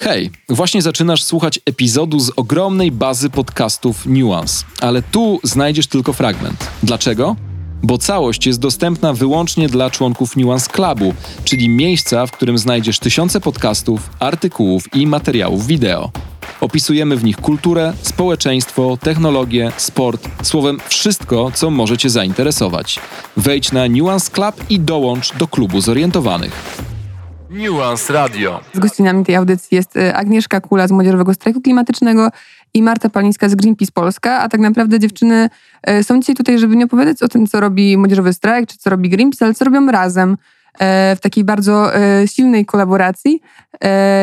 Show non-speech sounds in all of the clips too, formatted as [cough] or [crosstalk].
Hej, właśnie zaczynasz słuchać epizodu z ogromnej bazy podcastów Nuance, ale tu znajdziesz tylko fragment. Dlaczego? Bo całość jest dostępna wyłącznie dla członków Nuance Clubu, czyli miejsca, w którym znajdziesz tysiące podcastów, artykułów i materiałów wideo. Opisujemy w nich kulturę, społeczeństwo, technologię, sport, słowem wszystko, co może Cię zainteresować. Wejdź na Nuance Club i dołącz do klubu zorientowanych. Nuance Radio. Z gościnami tej audycji jest y, Agnieszka Kula z Młodzieżowego Strajku Klimatycznego i Marta Palińska z Greenpeace Polska, a tak naprawdę dziewczyny y, są dzisiaj tutaj, żeby nie opowiadać o tym, co robi Młodzieżowy Strajk, czy co robi Greenpeace, ale co robią razem y, w takiej bardzo silnej kolaboracji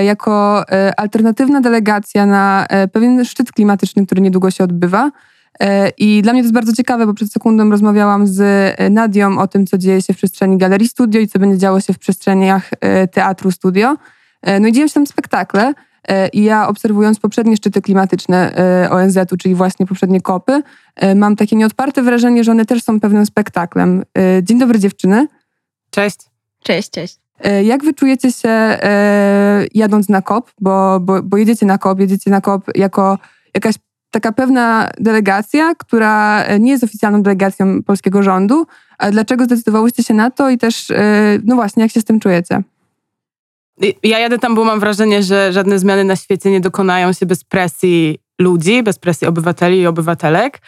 jako alternatywna delegacja na pewien szczyt klimatyczny, który niedługo się odbywa. I dla mnie to jest bardzo ciekawe, bo przed sekundą rozmawiałam z Nadią o tym, co dzieje się w przestrzeni Galerii Studio i co będzie działo się w przestrzeniach Teatru Studio. No i dzieją się tam spektakle. I ja obserwując poprzednie szczyty klimatyczne ONZ-u, czyli właśnie poprzednie kopy, mam takie nieodparte wrażenie, że one też są pewnym spektaklem. Dzień dobry dziewczyny. Cześć. Cześć, cześć. Jak wy czujecie się jadąc na kop, bo, bo, bo jedziecie na kop, jedziecie na kop jako jakaś taka pewna delegacja, która nie jest oficjalną delegacją polskiego rządu. Dlaczego zdecydowałyście się na to i też, no właśnie, jak się z tym czujecie? Ja jadę tam, bo mam wrażenie, że żadne zmiany na świecie nie dokonają się bez presji ludzi, bez presji obywateli i obywatelek,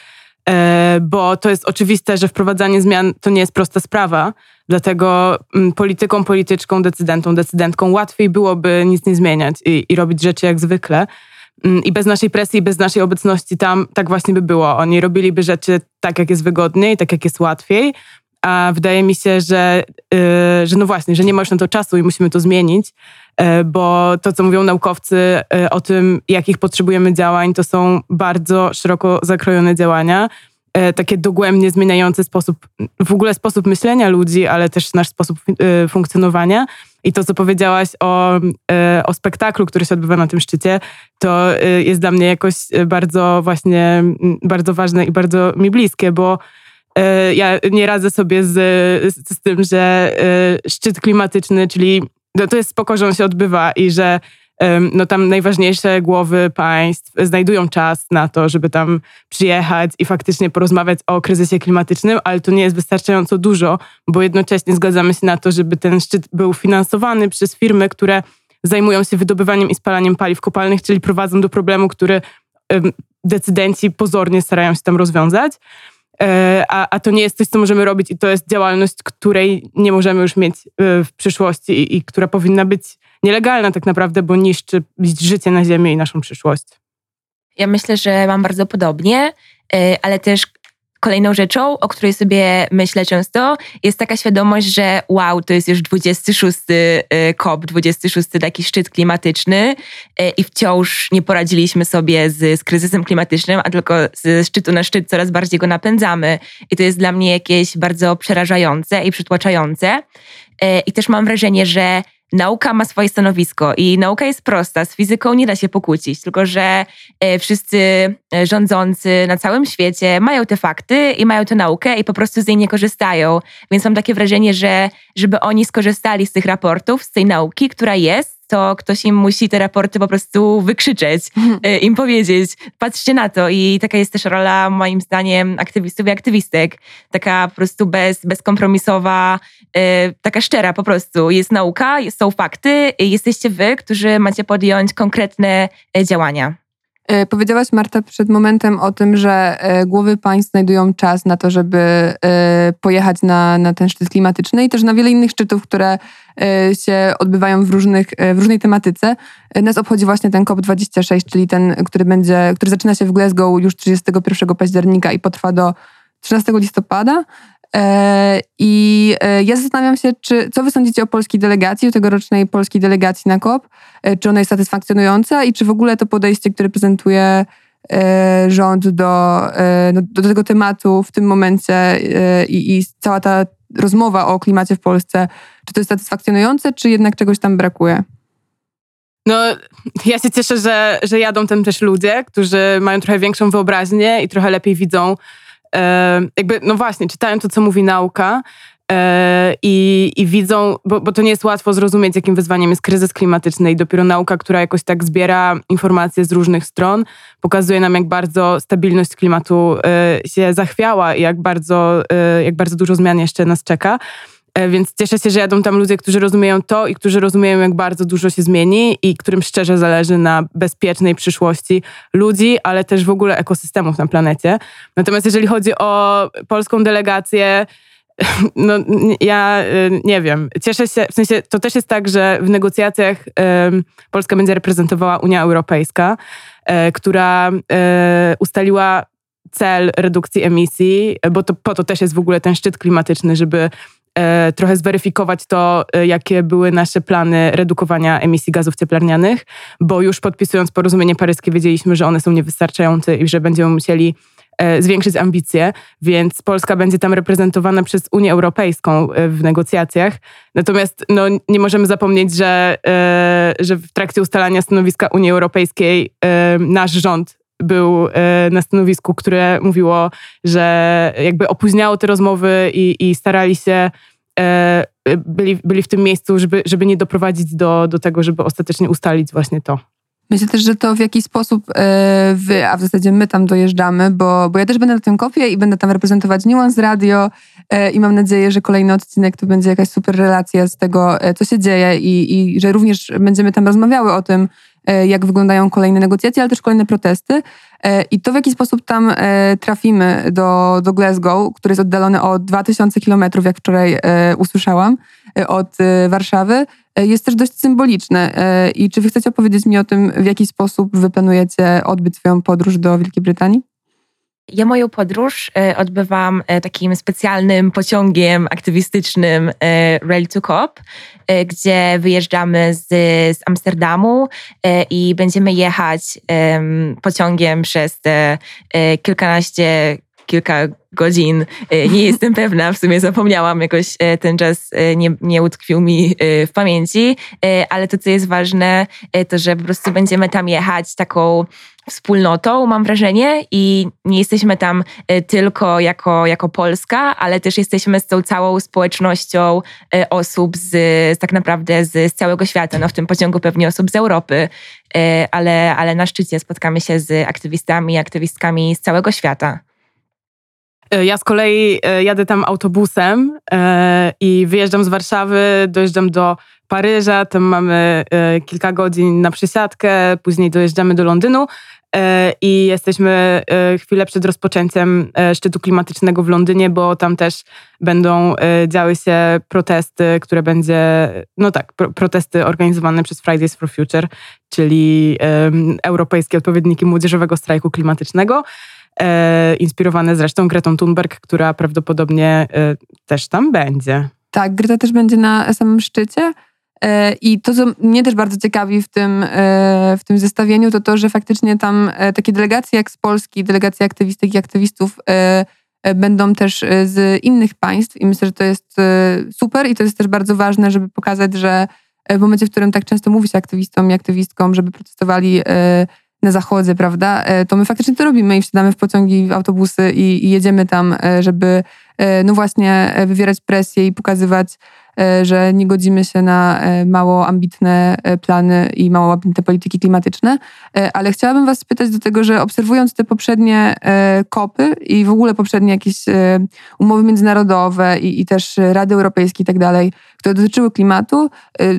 bo to jest oczywiste, że wprowadzanie zmian to nie jest prosta sprawa. Dlatego polityką, polityczką, decydentom, decydentką łatwiej byłoby nic nie zmieniać i, i robić rzeczy jak zwykle. I bez naszej presji, bez naszej obecności tam tak właśnie by było. Oni robiliby rzeczy tak, jak jest wygodniej, tak, jak jest łatwiej. A wydaje mi się, że, yy, że no właśnie, że nie ma już na to czasu i musimy to zmienić, yy, bo to, co mówią naukowcy yy, o tym, jakich potrzebujemy działań, to są bardzo szeroko zakrojone działania, takie dogłębnie zmieniające sposób, w ogóle sposób myślenia ludzi, ale też nasz sposób funkcjonowania. I to, co powiedziałaś o, o spektaklu, który się odbywa na tym szczycie, to jest dla mnie jakoś bardzo właśnie, bardzo ważne i bardzo mi bliskie, bo ja nie radzę sobie z, z, z tym, że szczyt klimatyczny, czyli no to jest spoko, że on się odbywa i że no tam najważniejsze głowy państw znajdują czas na to, żeby tam przyjechać i faktycznie porozmawiać o kryzysie klimatycznym, ale to nie jest wystarczająco dużo, bo jednocześnie zgadzamy się na to, żeby ten szczyt był finansowany przez firmy, które zajmują się wydobywaniem i spalaniem paliw kopalnych, czyli prowadzą do problemu, który decydenci pozornie starają się tam rozwiązać. E, a, a to nie jest coś, co możemy robić i to jest działalność, której nie możemy już mieć e, w przyszłości i, i która powinna być nielegalna tak naprawdę, bo niszczy życie na ziemi i naszą przyszłość. Ja myślę, że mam bardzo podobnie, e, ale też kolejną rzeczą, o której sobie myślę często, jest taka świadomość, że wow, to jest już 26 COP, 26 taki szczyt klimatyczny y, i wciąż nie poradziliśmy sobie z, z kryzysem klimatycznym, a tylko z szczytu na szczyt coraz bardziej go napędzamy. I to jest dla mnie jakieś bardzo przerażające i przytłaczające. I też mam wrażenie, że nauka ma swoje stanowisko i nauka jest prosta, z fizyką nie da się pokłócić, tylko że e, wszyscy e, rządzący na całym świecie mają te fakty i mają tę naukę i po prostu z niej nie korzystają. Więc mam takie wrażenie, że żeby oni skorzystali z tych raportów, z tej nauki, która jest, to ktoś im musi te raporty po prostu wykrzyczeć, mhm. e, im powiedzieć, patrzcie na to. I taka jest też rola, moim zdaniem, aktywistów i aktywistek. Taka po prostu bez, bezkompromisowa, e, taka szczera po prostu. Jest nauka, są fakty, jesteście wy, którzy macie podjąć konkretne e, działania. Powiedziałaś, Marta, przed momentem o tym, że głowy państw znajdują czas na to, żeby pojechać na, na ten szczyt klimatyczny i też na wiele innych szczytów, które E, się odbywają w, różnych, e, w różnej tematyce. E, nas obchodzi właśnie ten COP26, czyli ten, który będzie, który zaczyna się w Glasgow już 31 października i potrwa do 13 listopada. I ja zastanawiam się, czy, co wy sądzicie o polskiej delegacji, o tegorocznej polskiej delegacji na COP? Czy ona jest satysfakcjonująca i czy w ogóle to podejście, które prezentuje rząd do, no, do tego tematu w tym momencie i, i cała ta rozmowa o klimacie w Polsce, czy to jest satysfakcjonujące, czy jednak czegoś tam brakuje? No, ja się cieszę, że, że jadą tam też ludzie, którzy mają trochę większą wyobraźnię i trochę lepiej widzą, e, jakby, no właśnie, czytają to, co mówi nauka. i, i widzą, bo, bo to nie jest łatwo zrozumieć, jakim wyzwaniem jest kryzys klimatyczny i dopiero nauka, która jakoś tak zbiera informacje z różnych stron, pokazuje nam, jak bardzo stabilność klimatu się zachwiała i jak bardzo, jak bardzo dużo zmian jeszcze nas czeka. E, więc cieszę się, że jadą tam ludzie, którzy rozumieją to i którzy rozumieją, jak bardzo dużo się zmieni i którym szczerze zależy na bezpiecznej przyszłości ludzi, ale też w ogóle ekosystemów na planecie. Natomiast jeżeli chodzi o polską delegację, [laughs] no ja y, nie wiem, cieszę się, w sensie to też jest tak, że w negocjacjach Polska będzie reprezentowała Unia Europejska, e, która e, ustaliła cel redukcji emisji, bo to, po to też jest w ogóle ten szczyt klimatyczny, żeby trochę zweryfikować to, e, jakie były nasze plany redukowania emisji gazów cieplarnianych, bo już podpisując porozumienie paryskie wiedzieliśmy, że one są niewystarczające i że będziemy musieli e, zwiększyć ambicje, więc Polska będzie tam reprezentowana przez Unię Europejską w negocjacjach. Natomiast no, nie możemy zapomnieć, że, że w trakcie ustalania stanowiska Unii Europejskiej nasz rząd był na stanowisku, które mówiło, że jakby opóźniało te rozmowy i, i starali się E, byli, byli w tym miejscu, żeby, żeby nie doprowadzić do, do tego, żeby ostatecznie ustalić właśnie to. Myślę też, że to w jakiś sposób e, wy, a w zasadzie my tam dojeżdżamy, bo, bo ja też będę na tym kopie i będę tam reprezentować Nuance Radio e, i mam nadzieję, że kolejny odcinek to będzie jakaś super relacja z tego, co się dzieje i, i że również będziemy tam rozmawiały o tym, jak wyglądają kolejne negocjacje, ale też kolejne protesty. E, I to, w jaki sposób tam e, trafimy do, do Glasgow, który jest oddalony o 2000 kilometrów, jak wczoraj e, usłyszałam, od Warszawy, jest też dość symboliczne. I czy wy chcecie opowiedzieć mi o tym, w jaki sposób wy planujecie odbyć swoją podróż do Wielkiej Brytanii? Ja moją podróż odbywam takim specjalnym pociągiem aktywistycznym Rail to Cop, gdzie wyjeżdżamy z, z Amsterdamu i będziemy jechać pociągiem przez te kilkanaście, kilka godzin. Nie jestem [laughs] pewna, w sumie zapomniałam, jakoś ten czas nie, nie utkwił mi w pamięci, ale to, co jest ważne, to, że po prostu będziemy tam jechać taką wspólnotą, mam wrażenie, i nie jesteśmy tam tylko jako, jako Polska, ale też jesteśmy z tą całą społecznością osób z, tak naprawdę z, z całego świata. No, w tym pociągu pewnie osób z Europy, ale, ale na szczycie spotkamy się z aktywistami i aktywistkami z całego świata. Ja z kolei jadę tam autobusem i wyjeżdżam z Warszawy, dojeżdżam do Paryża, tam mamy kilka godzin na przesiadkę, później dojeżdżamy do Londynu E, i jesteśmy e, chwilę przed rozpoczęciem e, szczytu klimatycznego w Londynie, bo tam też będą działy się protesty, które będzie, no tak, protesty organizowane przez Fridays for Future, czyli europejskie odpowiedniki młodzieżowego strajku klimatycznego. Inspirowane zresztą Gretą Thunberg, która prawdopodobnie też tam będzie. Tak, Greta też będzie na samym szczycie. E, I to, co mnie też bardzo ciekawi w tym, e, w tym zestawieniu, to to, że faktycznie tam e, takie delegacje jak z Polski, delegacje aktywistek i aktywistów będą też z innych państw i myślę, że to jest super i to jest też bardzo ważne, żeby pokazać, że w momencie, w którym tak często mówi się aktywistom i aktywistkom, żeby protestowali na zachodzie, prawda, to my faktycznie to robimy i wsiadamy w pociągi, w autobusy i, i jedziemy tam, żeby no właśnie wywierać presję i pokazywać E, że nie godzimy się na e, mało ambitne e, plany i mało ambitne polityki klimatyczne. Ale chciałabym Was spytać do tego, że obserwując te poprzednie kopy i w ogóle poprzednie jakieś umowy międzynarodowe i, i też Rady Europejskie i tak dalej, które dotyczyły klimatu,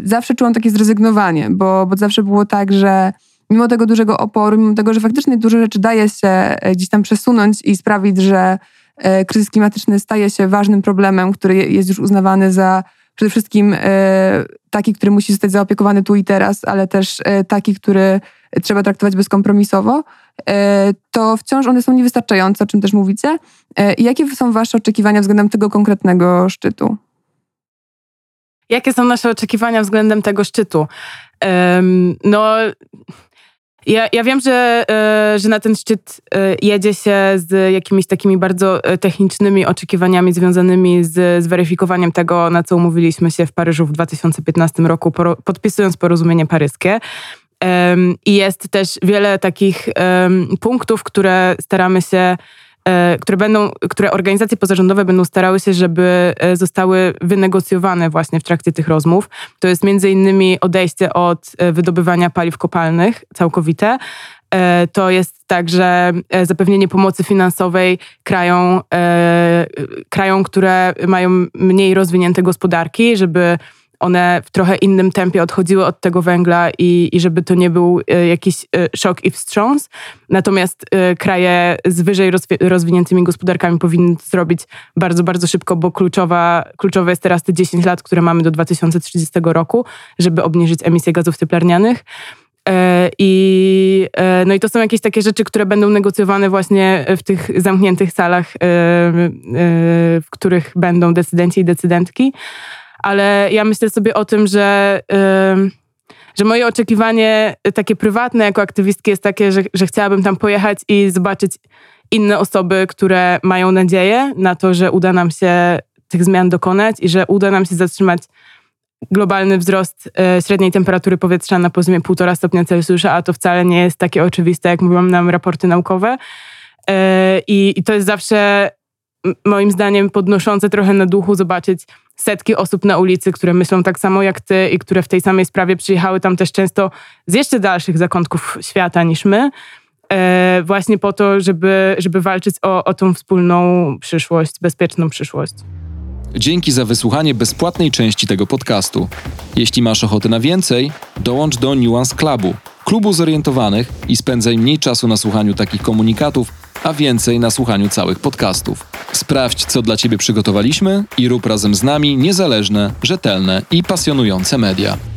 zawsze czułam takie zrezygnowanie, bo, bo zawsze było tak, że mimo tego dużego oporu, mimo tego, że faktycznie dużo rzeczy daje się gdzieś tam przesunąć i sprawić, że kryzys klimatyczny staje się ważnym problemem, który jest już uznawany za przede wszystkim e, taki, który musi zostać zaopiekowany tu i teraz, ale też e, taki, który trzeba traktować bezkompromisowo, e, to wciąż one są niewystarczające, o czym też mówicie. Jakie są Wasze oczekiwania względem tego konkretnego szczytu? Jakie są nasze oczekiwania względem tego szczytu? No, ja, ja wiem, że, e, że na ten szczyt e, jedzie się z jakimiś takimi bardzo e, technicznymi oczekiwaniami związanymi z zweryfikowaniem tego, na co umówiliśmy się w Paryżu w 2015 roku, podpisując porozumienie paryskie. I jest też wiele takich punktów, które staramy się które będą, które organizacje pozarządowe będą starały się, żeby e, zostały wynegocjowane właśnie w trakcie tych rozmów. To jest między innymi odejście od e, wydobywania paliw kopalnych całkowite. To jest także zapewnienie pomocy finansowej krajom, krajom, które mają mniej rozwinięte gospodarki, żeby one w trochę innym tempie odchodziły od tego węgla i, i żeby to nie był e, jakiś e, szok i wstrząs. Natomiast e, kraje z wyżej rozwiniętymi gospodarkami powinny to zrobić bardzo, bardzo szybko, bo kluczowa, kluczowe jest teraz te 10 lat, które mamy do 2030 roku, żeby obniżyć emisję gazów cieplarnianych. I, no i to są jakieś takie rzeczy, które będą negocjowane właśnie w tych zamkniętych salach, w których będą decydenci i decydentki ale ja myślę sobie o tym, że, że moje oczekiwanie takie prywatne jako aktywistki jest takie, że, że chciałabym tam pojechać i zobaczyć inne osoby, które mają nadzieję na to, że uda nam się tych zmian dokonać i że uda nam się zatrzymać globalny wzrost e, średniej temperatury powietrza na poziomie 1,5 stopnia Celsjusza, a to wcale nie jest takie oczywiste, jak mówią nam raporty naukowe. E, I, I to jest zawsze moim zdaniem podnoszące trochę na duchu zobaczyć setki osób na ulicy, które myślą tak samo jak ty i które w tej samej sprawie przyjechały tam też często z jeszcze dalszych zakątków świata niż my, e, właśnie po to, żeby, żeby walczyć o, o tą wspólną przyszłość, bezpieczną przyszłość. Dzięki za wysłuchanie bezpłatnej części tego podcastu. Jeśli masz ochotę na więcej, dołącz do Nuance Clubu, klubu zorientowanych i spędzaj mniej czasu na słuchaniu takich komunikatów, a więcej na słuchaniu całych podcastów. Sprawdź, co dla Ciebie przygotowaliśmy i rób razem z nami niezależne, rzetelne i pasjonujące media.